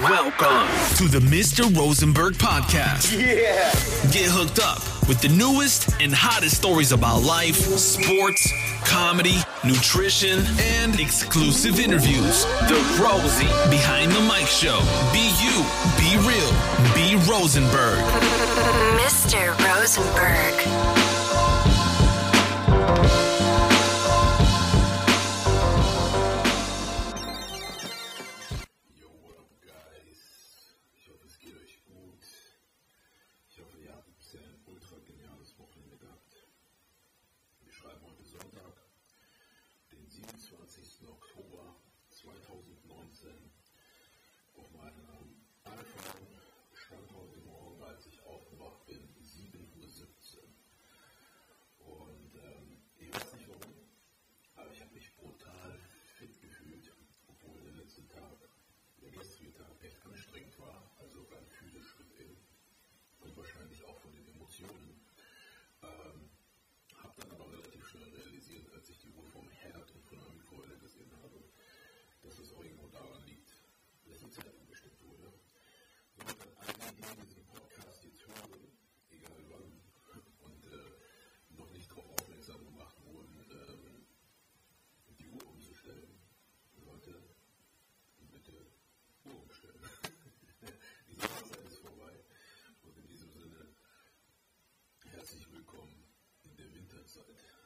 Welcome to the Mr. Rosenberg Podcast. Yeah. Get hooked up with the newest and hottest stories about life, sports, comedy, nutrition, and exclusive interviews. The Rosie Behind the Mic Show. Be you, be real, be Rosenberg. Mr. Rosenberg. something down.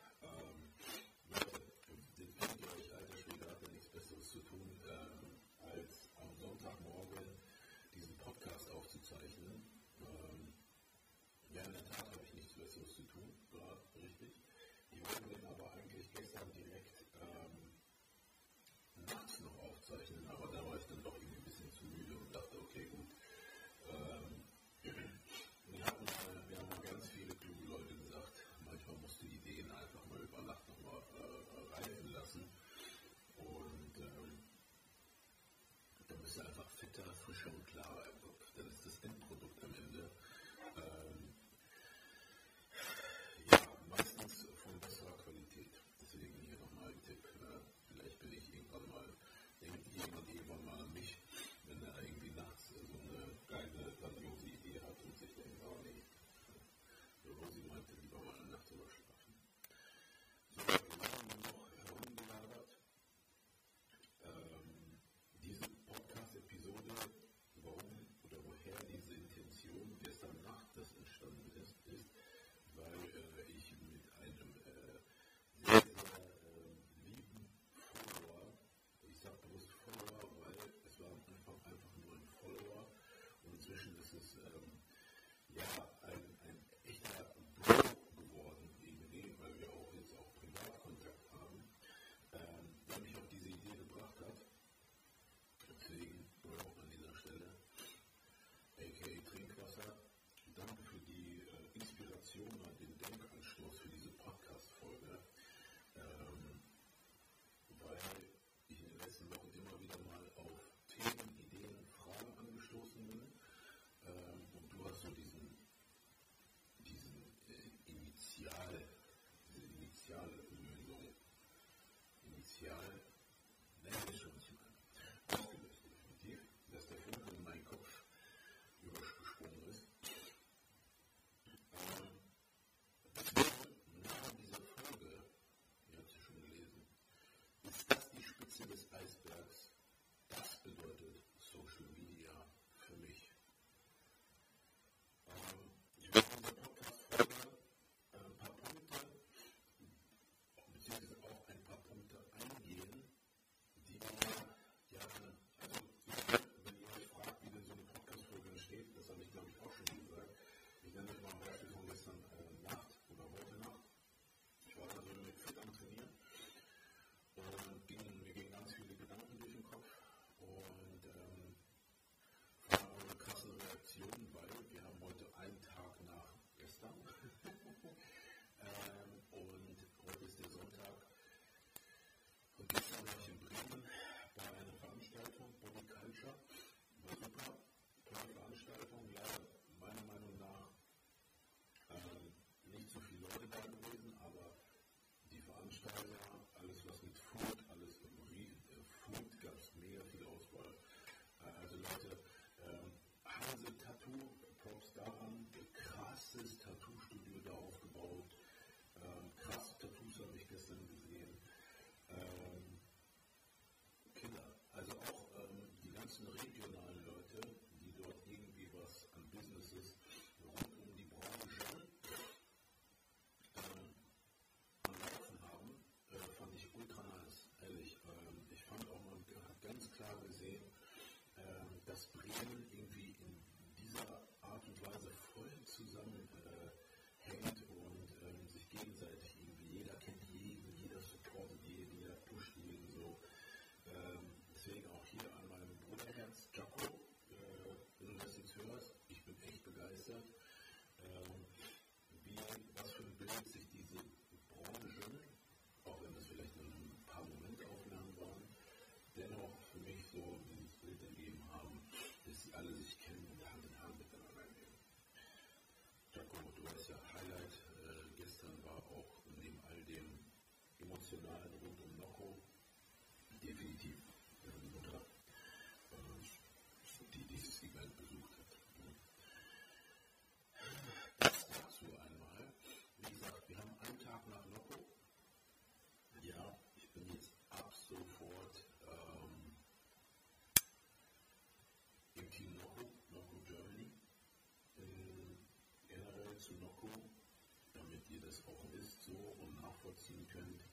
nachvollziehen könnt,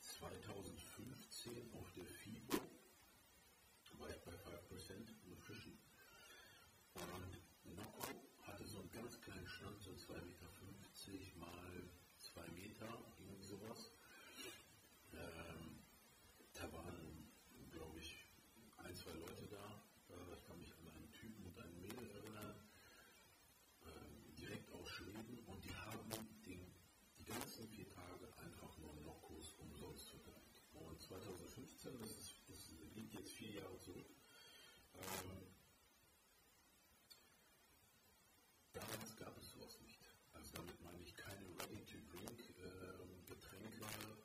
2015 auf der Theologie. Ähm, damals gab es sowas nicht. Also damit meine ich keine Ready-to-Drink-Getränke ähm,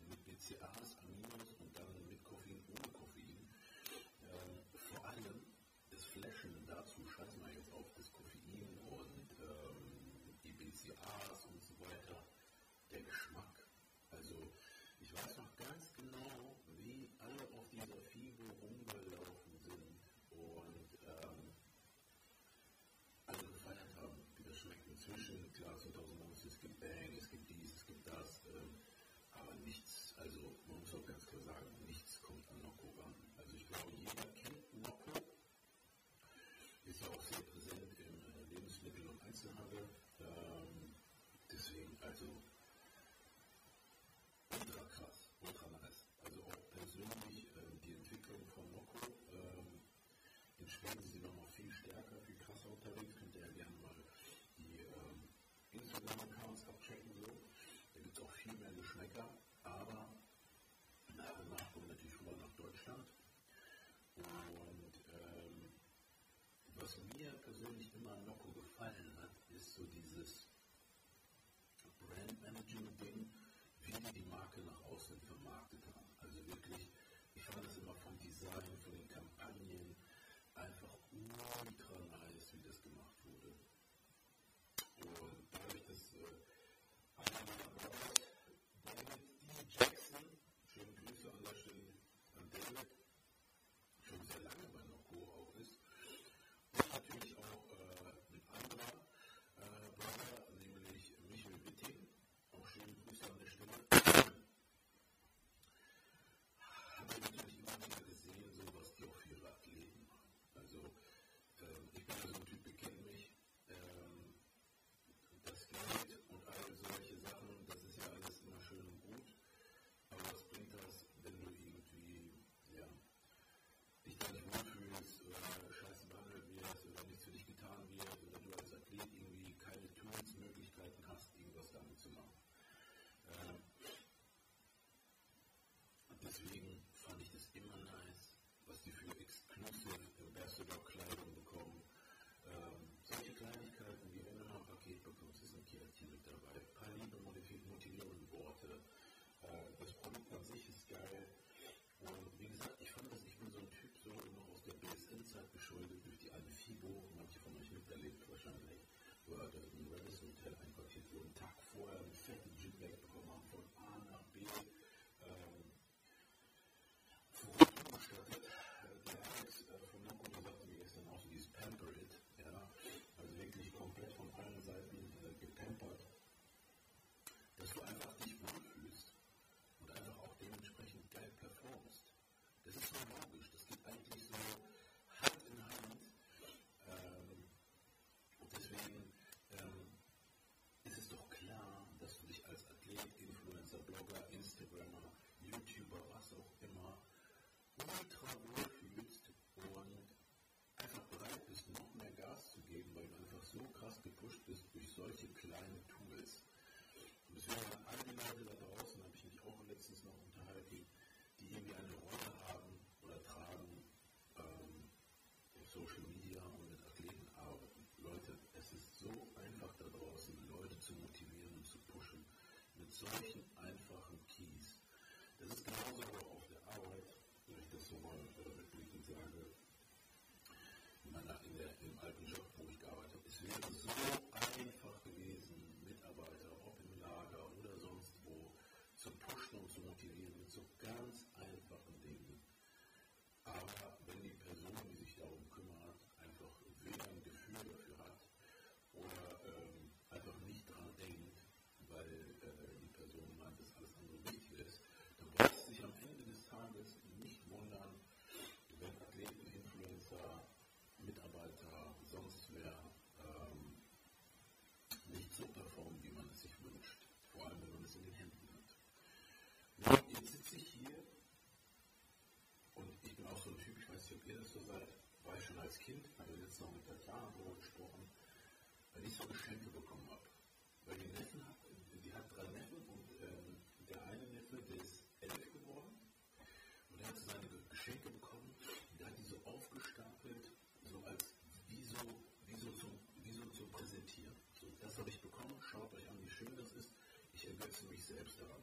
äh, mit BCAs, viel mit wie die Marke nach außen vermarktet haben. Also wirklich, ich fand das immer vom Design, consolation als Kind, hatte jetzt noch mit der Clara darüber gesprochen, wenn ich so Geschenke bekommen habe. Weil die Neffen, die hat drei Neffen und äh, der eine Neffe, der ist elf geworden und der hat seine Geschenke bekommen, der hat die so aufgestapelt, so als wie so, wie so, zum, wie so zum Präsentieren. So, das habe ich bekommen, schaut euch an, wie schön das ist, ich ergötze mich selbst daran.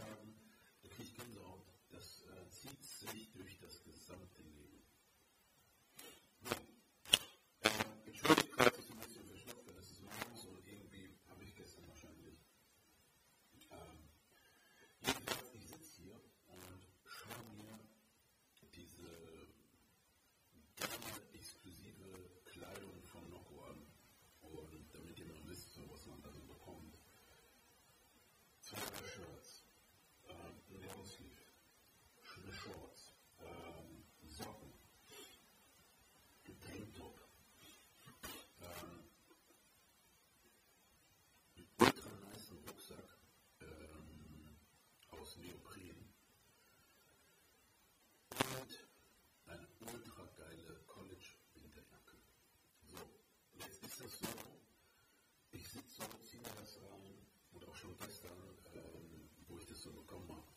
sagen, da kriege ich Gänsehaut. Das äh, zieht sich durch das gesamte Leben. Neopren. Und eine ultra geile College-Winterjacke. So, jetzt ist das so, ich sitze so, ziehe mir das rein und auch schon gestern, ähm, wo ich das so bekommen habe,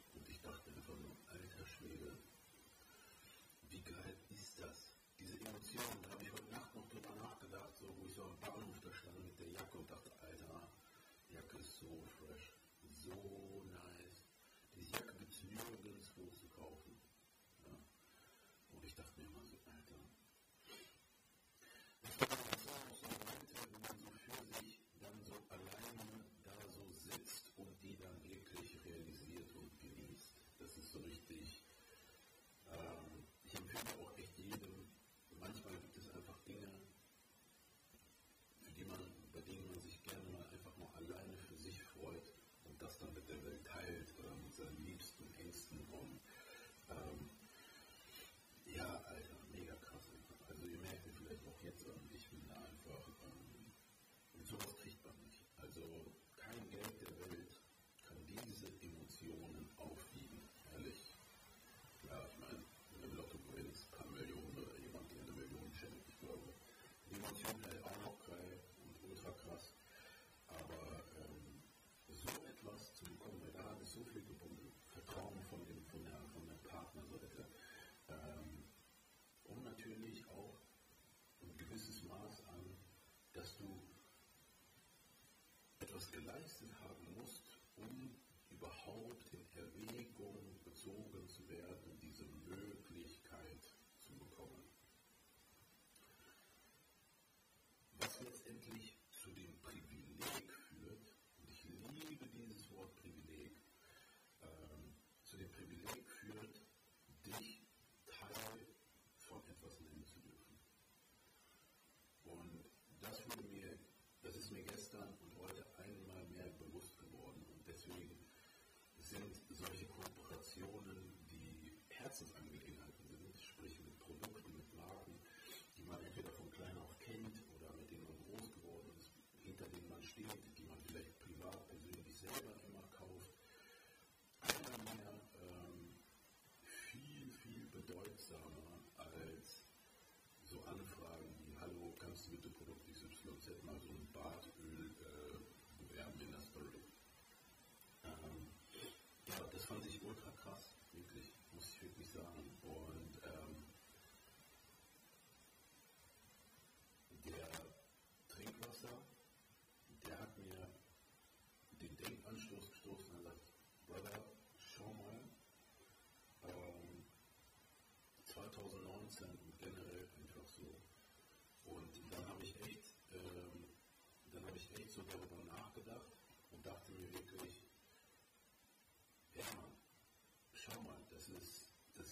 Cristo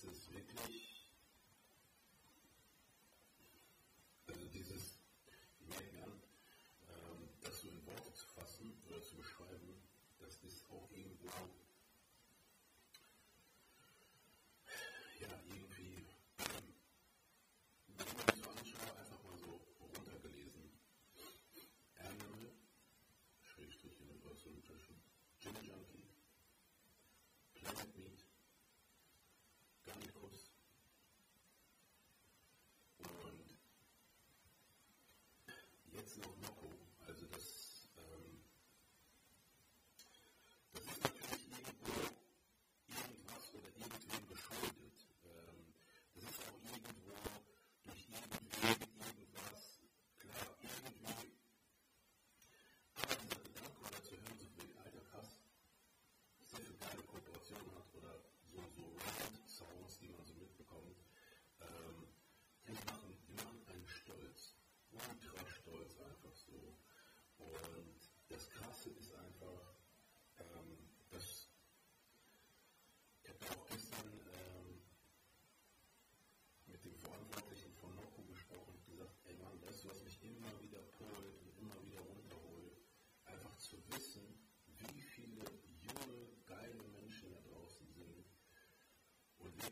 es ist wirklich it's no longer.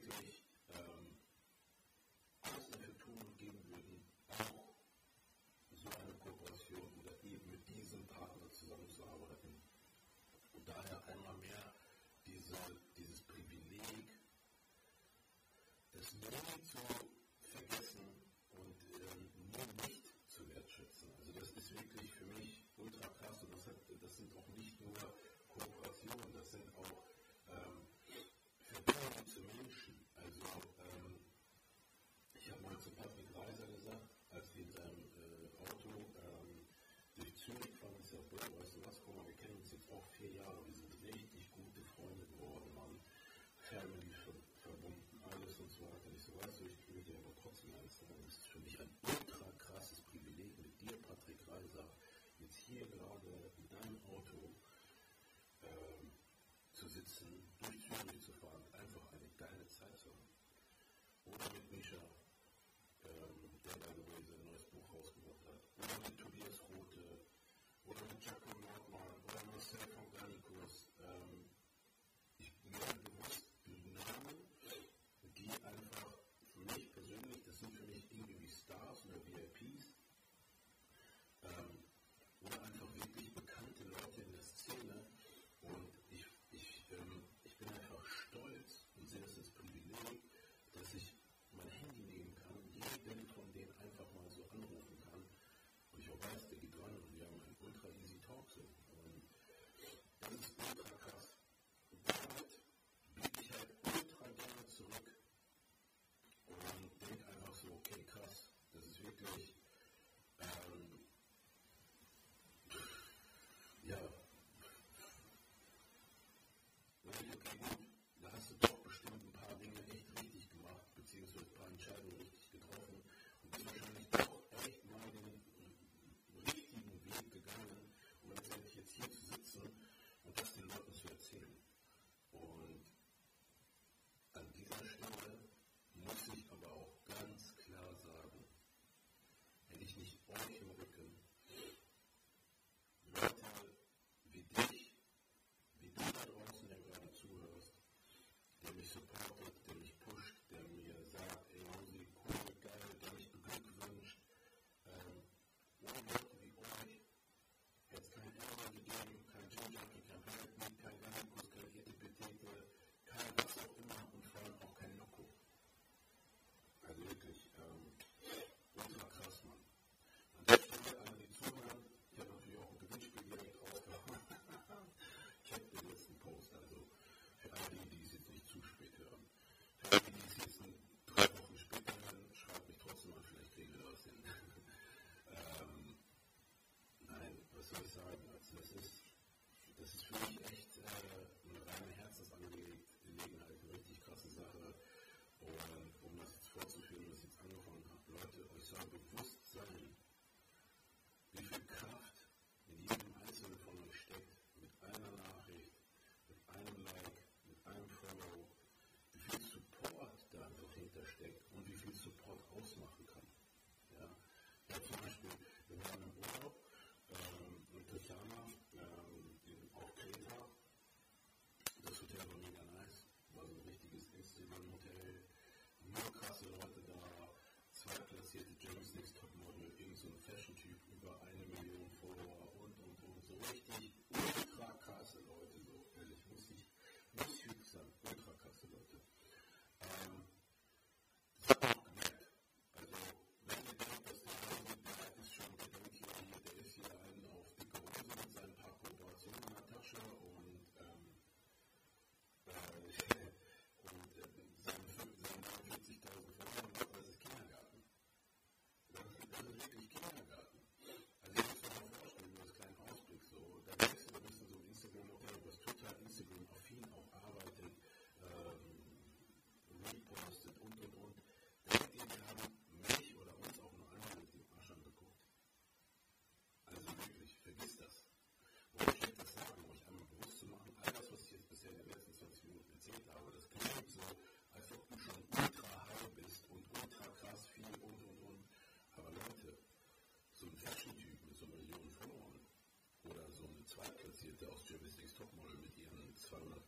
to be. hier gerade in deinem Auto ähm, zu sitzen, durch Germany zu fahren, einfach eine geile Zeit zu haben. Oder mit ihren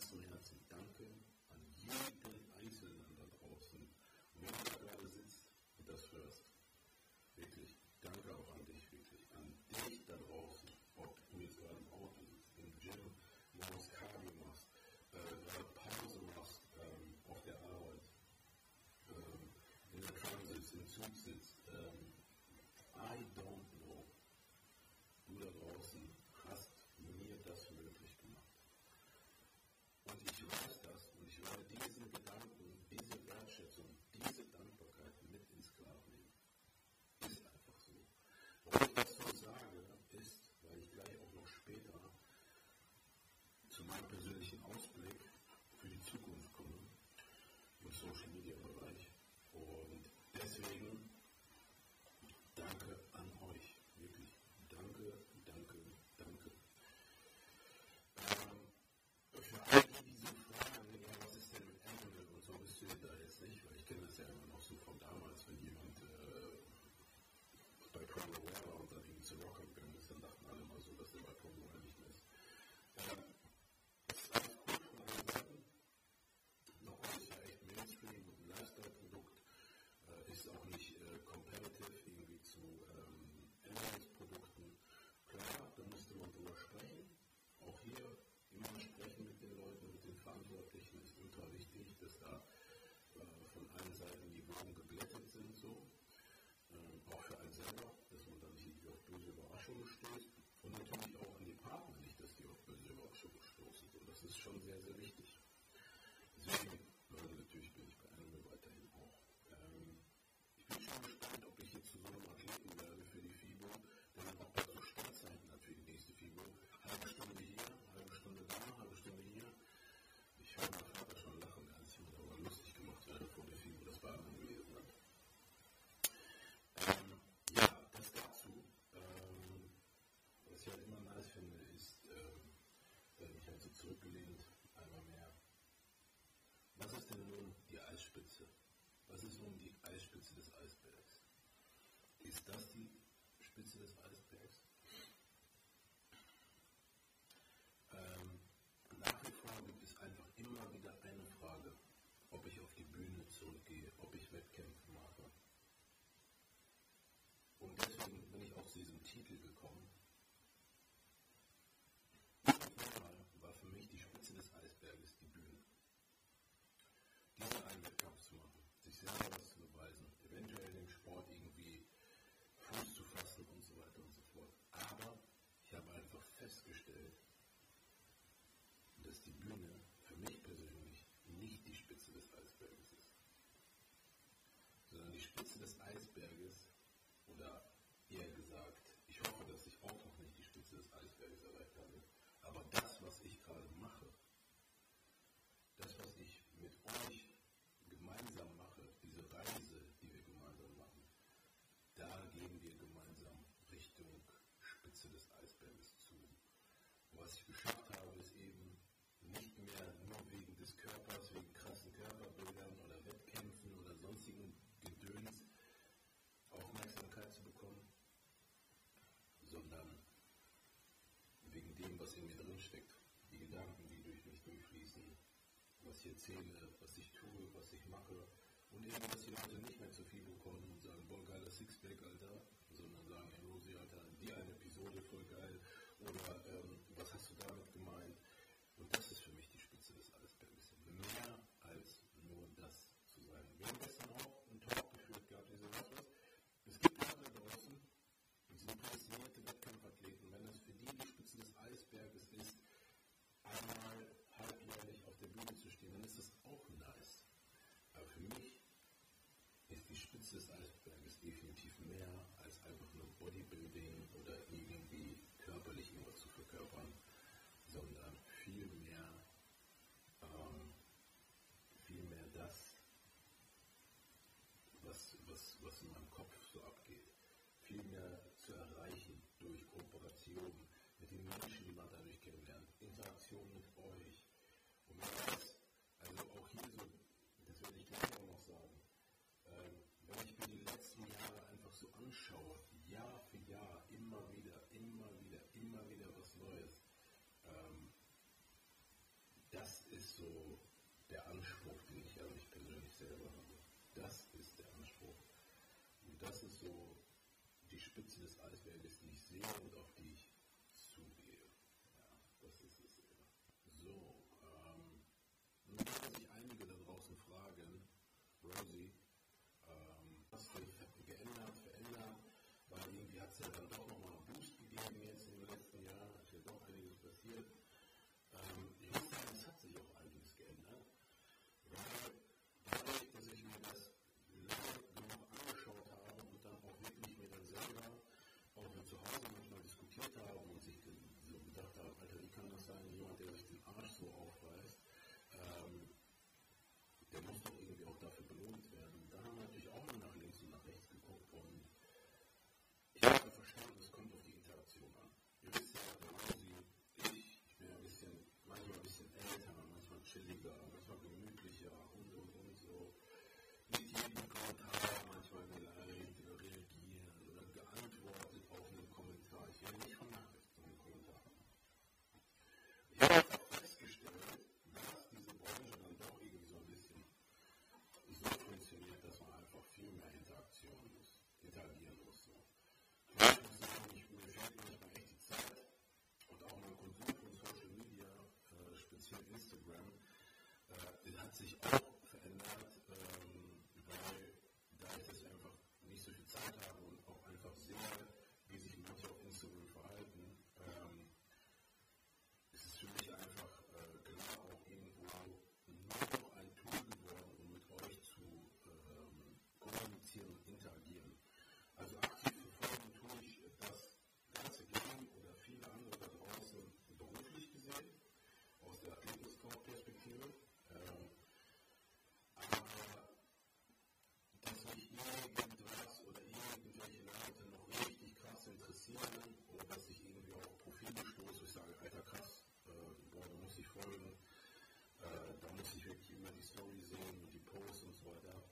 Herzen und danke Spitze des Eisbergs. Ist das die Spitze des Eisbergs? Ähm, nach wie vor gibt es einfach immer wieder eine Frage, ob ich auf die Bühne zurückgehe, ob ich Wettkämpfe mache. Und deswegen bin ich auch zu diesem Titel gekommen. war für mich die Spitze des Eisberges die Bühne. Diese einen Wettkampf zu machen, sich selber dass die Bühne für mich persönlich nicht die Spitze des Eisberges ist, sondern die Spitze des Eisberges oder eher gesagt, ich hoffe, dass ich auch noch nicht die Spitze des Eisberges erreicht habe, aber das, was ich gerade mache, das, was ich mit euch gemeinsam mache, diese Reise, die wir gemeinsam machen, da gehen wir gemeinsam Richtung Spitze des Eisberges zu. Was ich geschafft ich erzähle, was ich tue, was ich mache. Und eben, dass die Leute nicht mehr zu viel bekommen und sagen, boah, geiler Sixpack, Alter, sondern sagen, hey, Rosi, Alter, die eine Episode voll geil. Oder consistent so der Anspruch, den ich an mich persönlich selber habe. Das ist der Anspruch. Und das ist so die Spitze des Eisberges, die ich sehe und auf die ich zugehe. Ja, das ist es eben. So, ähm, nun werden sich einige da draußen fragen, Rosie, will always. sich auch folgen. Äh, da muss ich wirklich immer die Story sehen und die Posts und so weiter.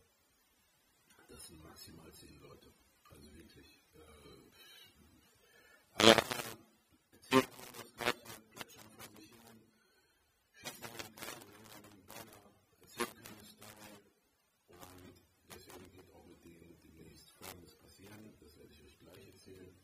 Das sind maximal zehn Leute. Also wirklich. Äh, aber erzählt das Gleiche, plätschern vor sich schießt mal den Ball, wenn man den Banner, erzählt keine Story. Auch mit denen demnächst Folgendes passieren. Das werde ich euch gleich erzählen.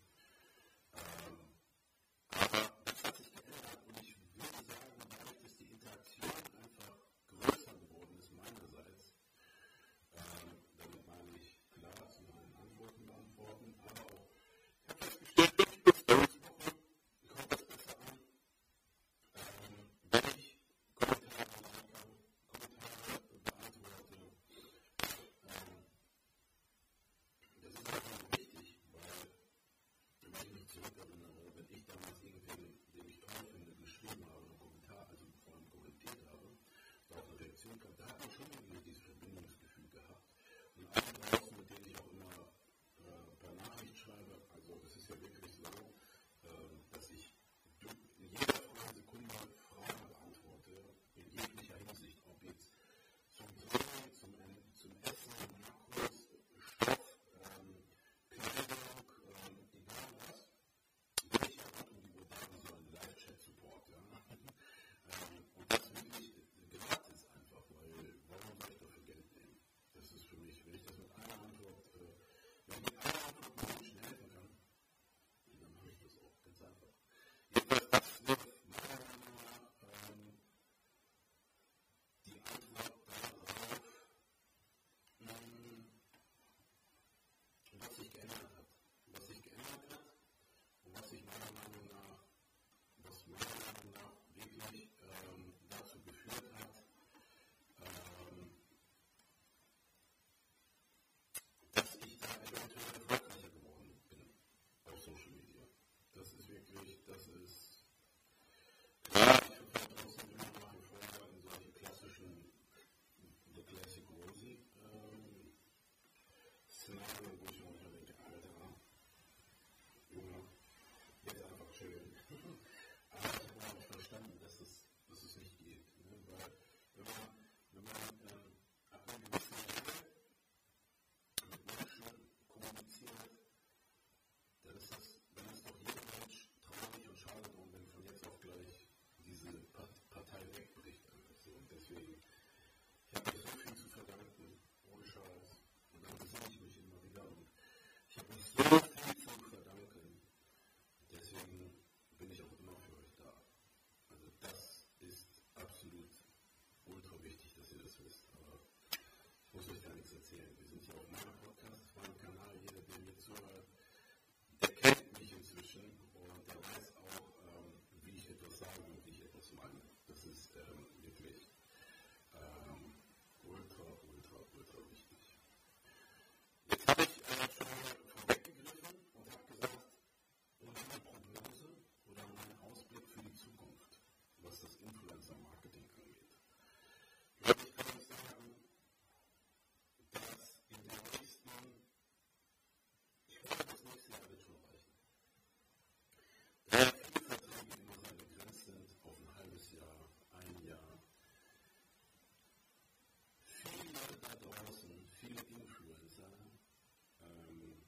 Erzählen. Wir sind hier auf meinem Podcast, auf meinem Kanal. Jeder, der mir zuhört, der kennt mich inzwischen und der weiß auch, ähm, wie ich etwas sage und wie ich etwas meine. Das ist ähm, wirklich ähm, ultra, ultra, ultra wichtig. Jetzt habe ich äh, schon mal vorweggegriffen und habe gesagt, unsere Prognose oder mein Ausblick für die Zukunft, was das Influencer-Marketing angeht. Leute, ich kann euch sagen, dass in den nächsten, ich glaube, das nächste Jahr wird schon reichen. Da ja viele Verträge immer sehr begrenzt sind auf ein halbes Jahr, ein Jahr, viele da draußen, viele Influencer, ähm,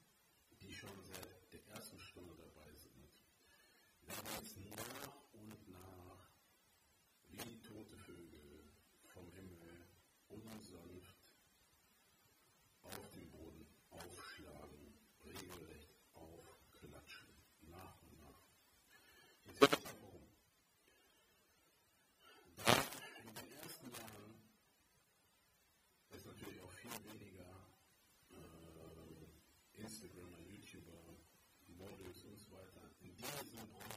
die schon seit der ersten Stunde dabei sind, werden jetzt nach und nach wie tote Vögel vom Himmel unsanft auf den Boden aufschlagen, regelrecht aufklatschen, nach und nach. Jetzt wird es auch warum. Da in den ersten Jahren es natürlich auch viel weniger äh, Instagramer, YouTuber, Models und so weiter in diesen Branchen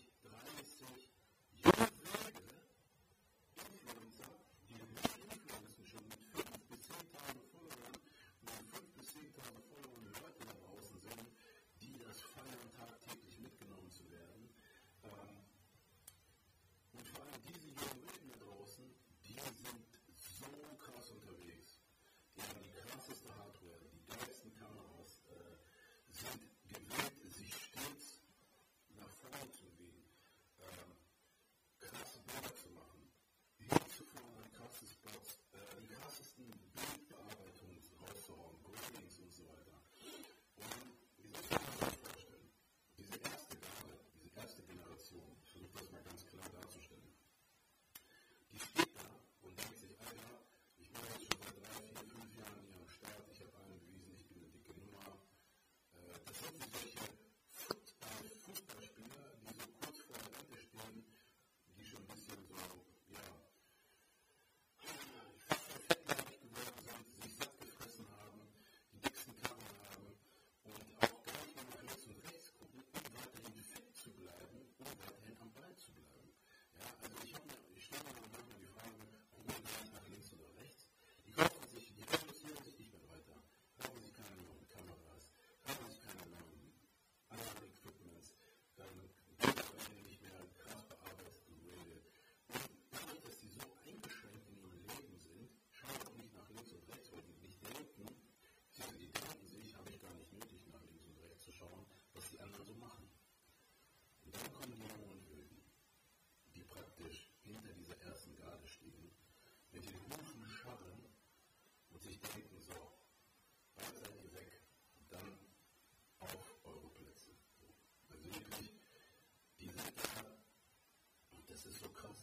has been Thank you.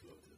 looked at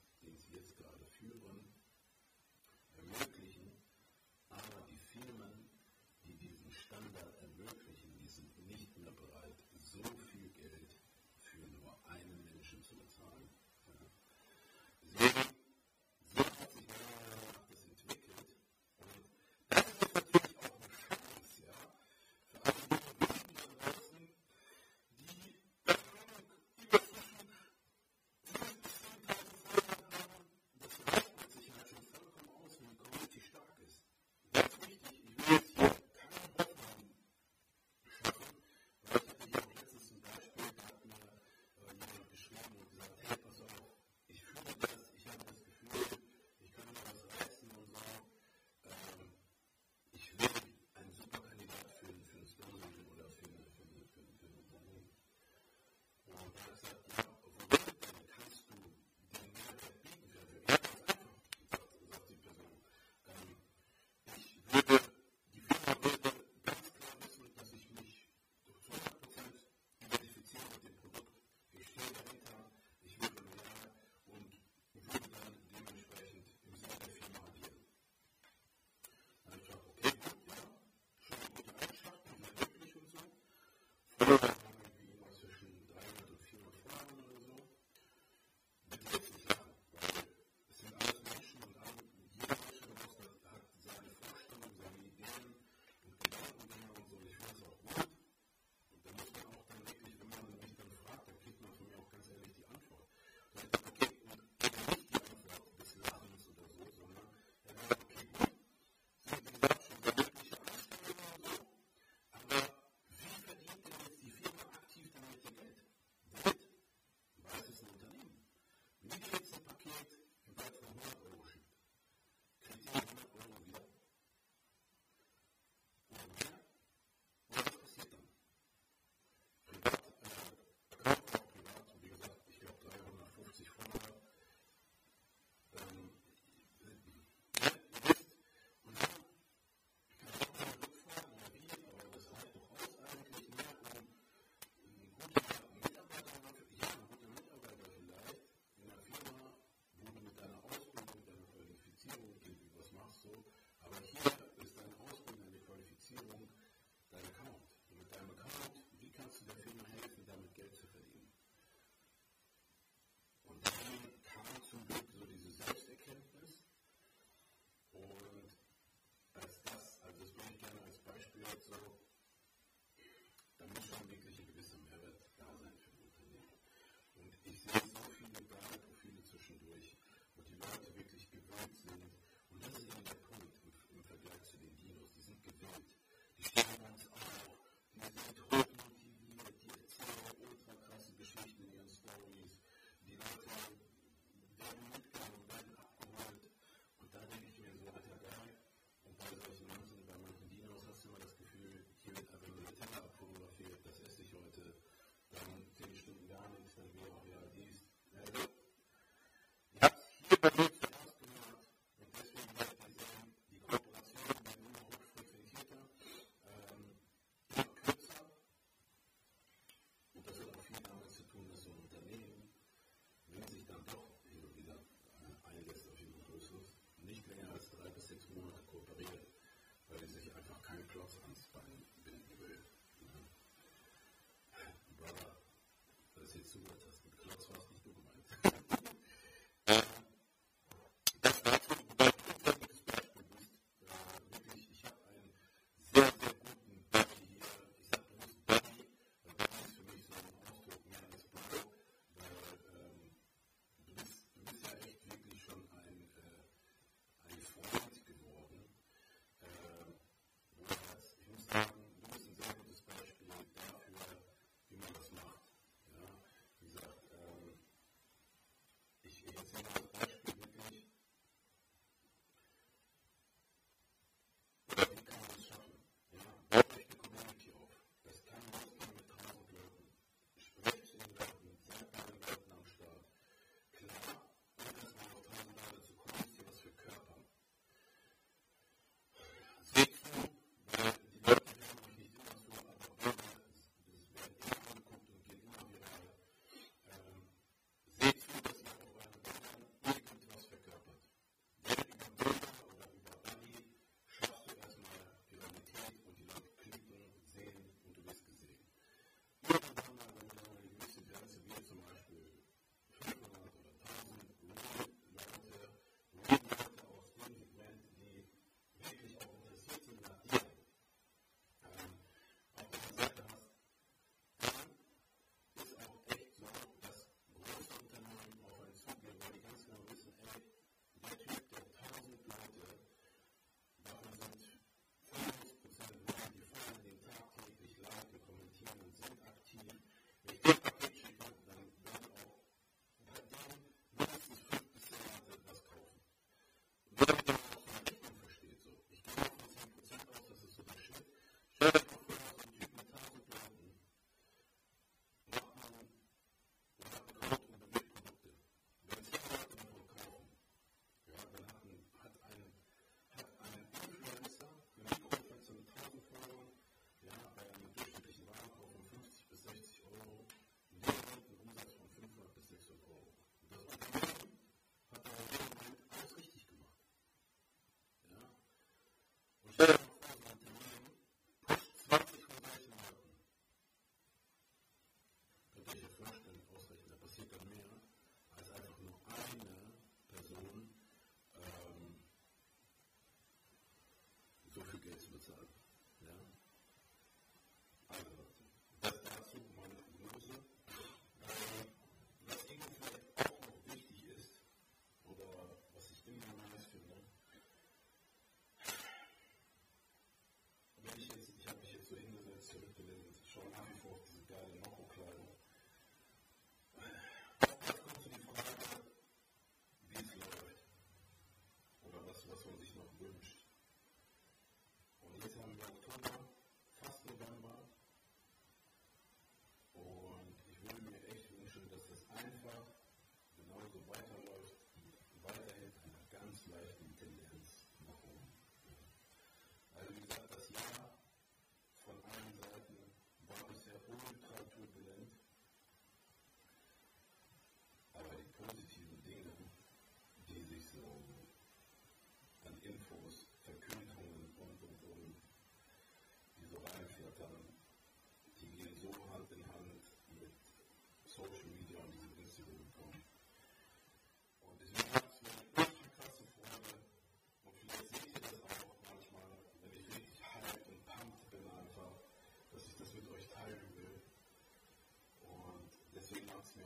Geschichten in Stories. Die Leute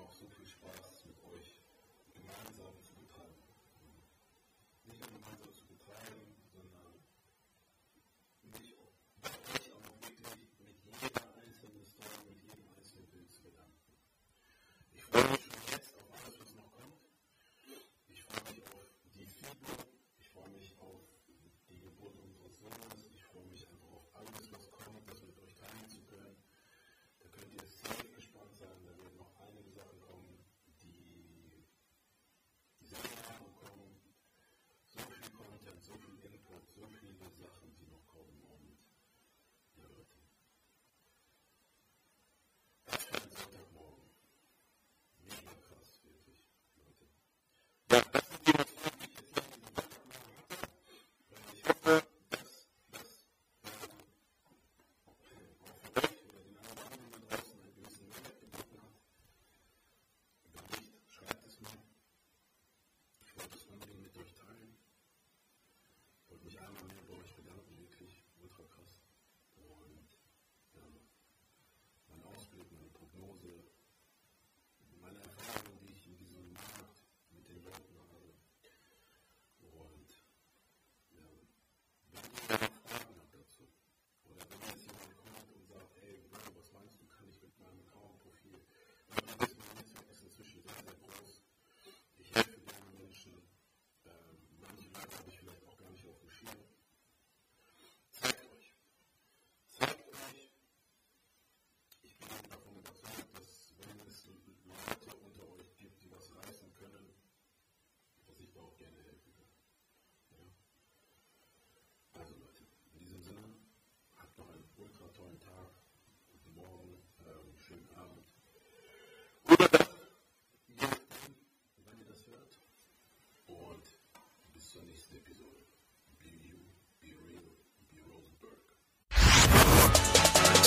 deswegen macht es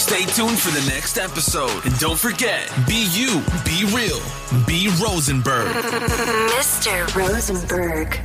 Stay tuned for the next episode. And don't forget, be you, be real, be Rosenberg. Mr. Rosenberg.